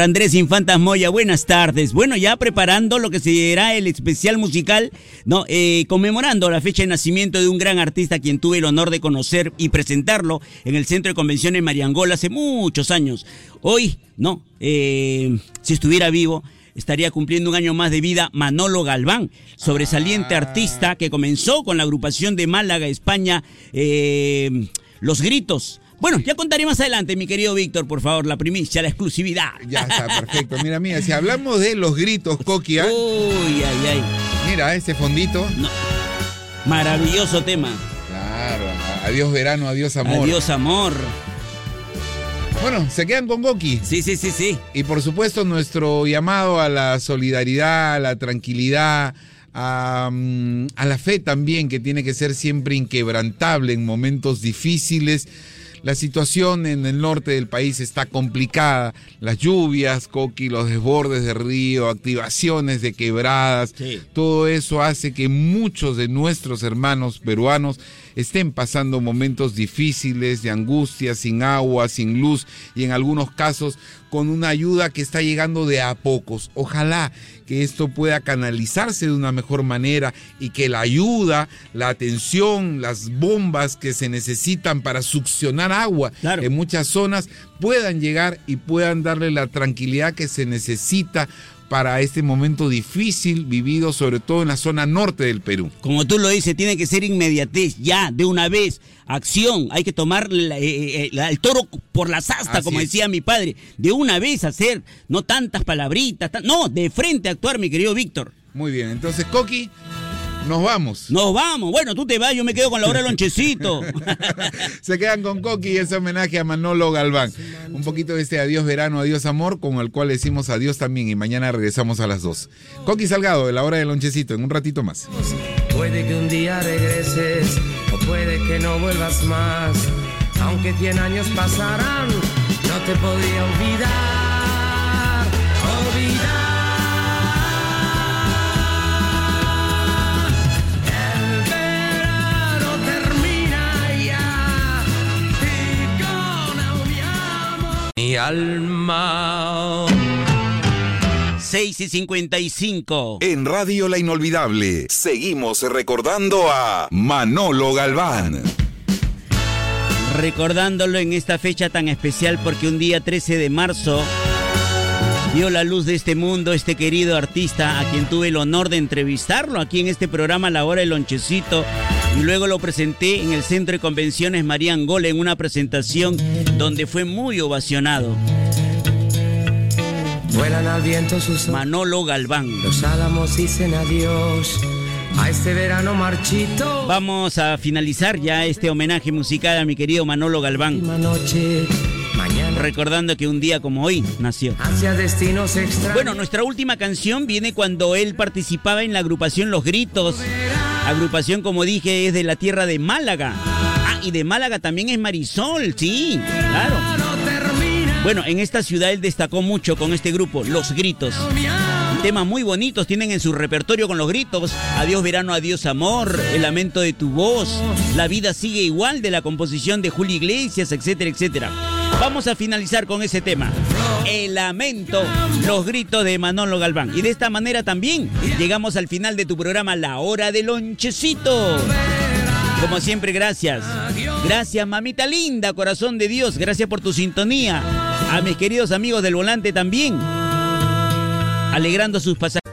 Andrés Infantas Moya, buenas tardes. Bueno, ya preparando lo que será el especial musical, no, eh, conmemorando la fecha de nacimiento de un gran artista a quien tuve el honor de conocer y presentarlo en el Centro de Convenciones Mariangola hace muchos años. Hoy, no, eh, si estuviera vivo, estaría cumpliendo un año más de vida Manolo Galván, sobresaliente Ah. artista que comenzó con la agrupación de Málaga, España, eh, Los Gritos. Bueno, ya contaré más adelante, mi querido Víctor, por favor, la primicia, la exclusividad. Ya está, perfecto. Mira, mira, si hablamos de los gritos, Coqui, ¿ah? Uy, ay, ay. mira ese fondito. No. Maravilloso tema. Claro, adiós verano, adiós amor. Adiós, amor. Bueno, se quedan con Coqui. Sí, sí, sí, sí. Y por supuesto nuestro llamado a la solidaridad, a la tranquilidad, a, mm, a la fe también, que tiene que ser siempre inquebrantable en momentos difíciles. La situación en el norte del país está complicada. Las lluvias, Coqui, los desbordes de río, activaciones de quebradas, Sí. todo eso hace que muchos de nuestros hermanos peruanos estén pasando momentos difíciles, de angustia, sin agua, sin luz y en algunos casos con una ayuda que está llegando de a pocos. Ojalá que esto pueda canalizarse de una mejor manera y que la ayuda, la atención, las bombas que se necesitan para succionar agua Claro. en muchas zonas puedan llegar y puedan darle la tranquilidad que se necesita para este momento difícil vivido sobre todo en la zona norte del Perú. Como tú lo dices, tiene que ser inmediatez, ya, de una vez. Acción, hay que tomar la- eh, eh, la- el toro por las astas, Así como es. decía mi padre. De una vez hacer, no tantas palabritas, no, de frente actuar, mi querido Víctor. Muy bien, entonces Coqui, nos vamos. Nos vamos. Bueno, tú te vas, yo me quedo con la hora del lonchecito. Se quedan con Coqui y ese homenaje a Manolo Galván. Un poquito de este adiós verano, adiós amor, con el cual decimos adiós también y mañana regresamos a las 2. Coqui Salgado, de la hora del lonchecito, en un ratito más. Puede que un día regreses o puede que no vuelvas más. Aunque cien años pasarán, no te podría olvidar. Olvidar. Mi alma. 6 y 55. En Radio La Inolvidable seguimos recordando a Manolo Galván. recordándolo en esta fecha tan especial porque un día 13 de marzo vio la luz de este mundo este querido artista a quien tuve el honor de entrevistarlo aquí en este programa La Hora del Lonchecito y luego lo presenté en el Centro de Convenciones María Angola en una presentación donde fue muy ovacionado. Vuelan al viento sus Manolo Galván. Los álamos dicen adiós a este verano marchito. Vamos a finalizar ya este homenaje musical a mi querido Manolo Galván, noche, mañana recordando que un día como hoy nació. hacia destinos extraños. Bueno, nuestra última canción viene cuando él participaba en la agrupación Los Gritos. Agrupación, como dije, es de la tierra de Málaga. Ah, y de Málaga también es Marisol, sí, claro. Bueno, en esta ciudad él destacó mucho con este grupo, Los Gritos. Temas muy bonitos tienen en su repertorio con los gritos. Adiós verano, adiós amor, el lamento de tu voz, la vida sigue igual de la composición de Julio Iglesias, etcétera, etcétera. Vamos a finalizar con ese tema. El lamento, los gritos de Manolo Galván. Y de esta manera también llegamos al final de tu programa La Hora del Lonchecito. Como siempre, gracias. Gracias, mamita linda, corazón de Dios. Gracias por tu sintonía. A mis queridos amigos del volante también. Alegrando sus pasajeros.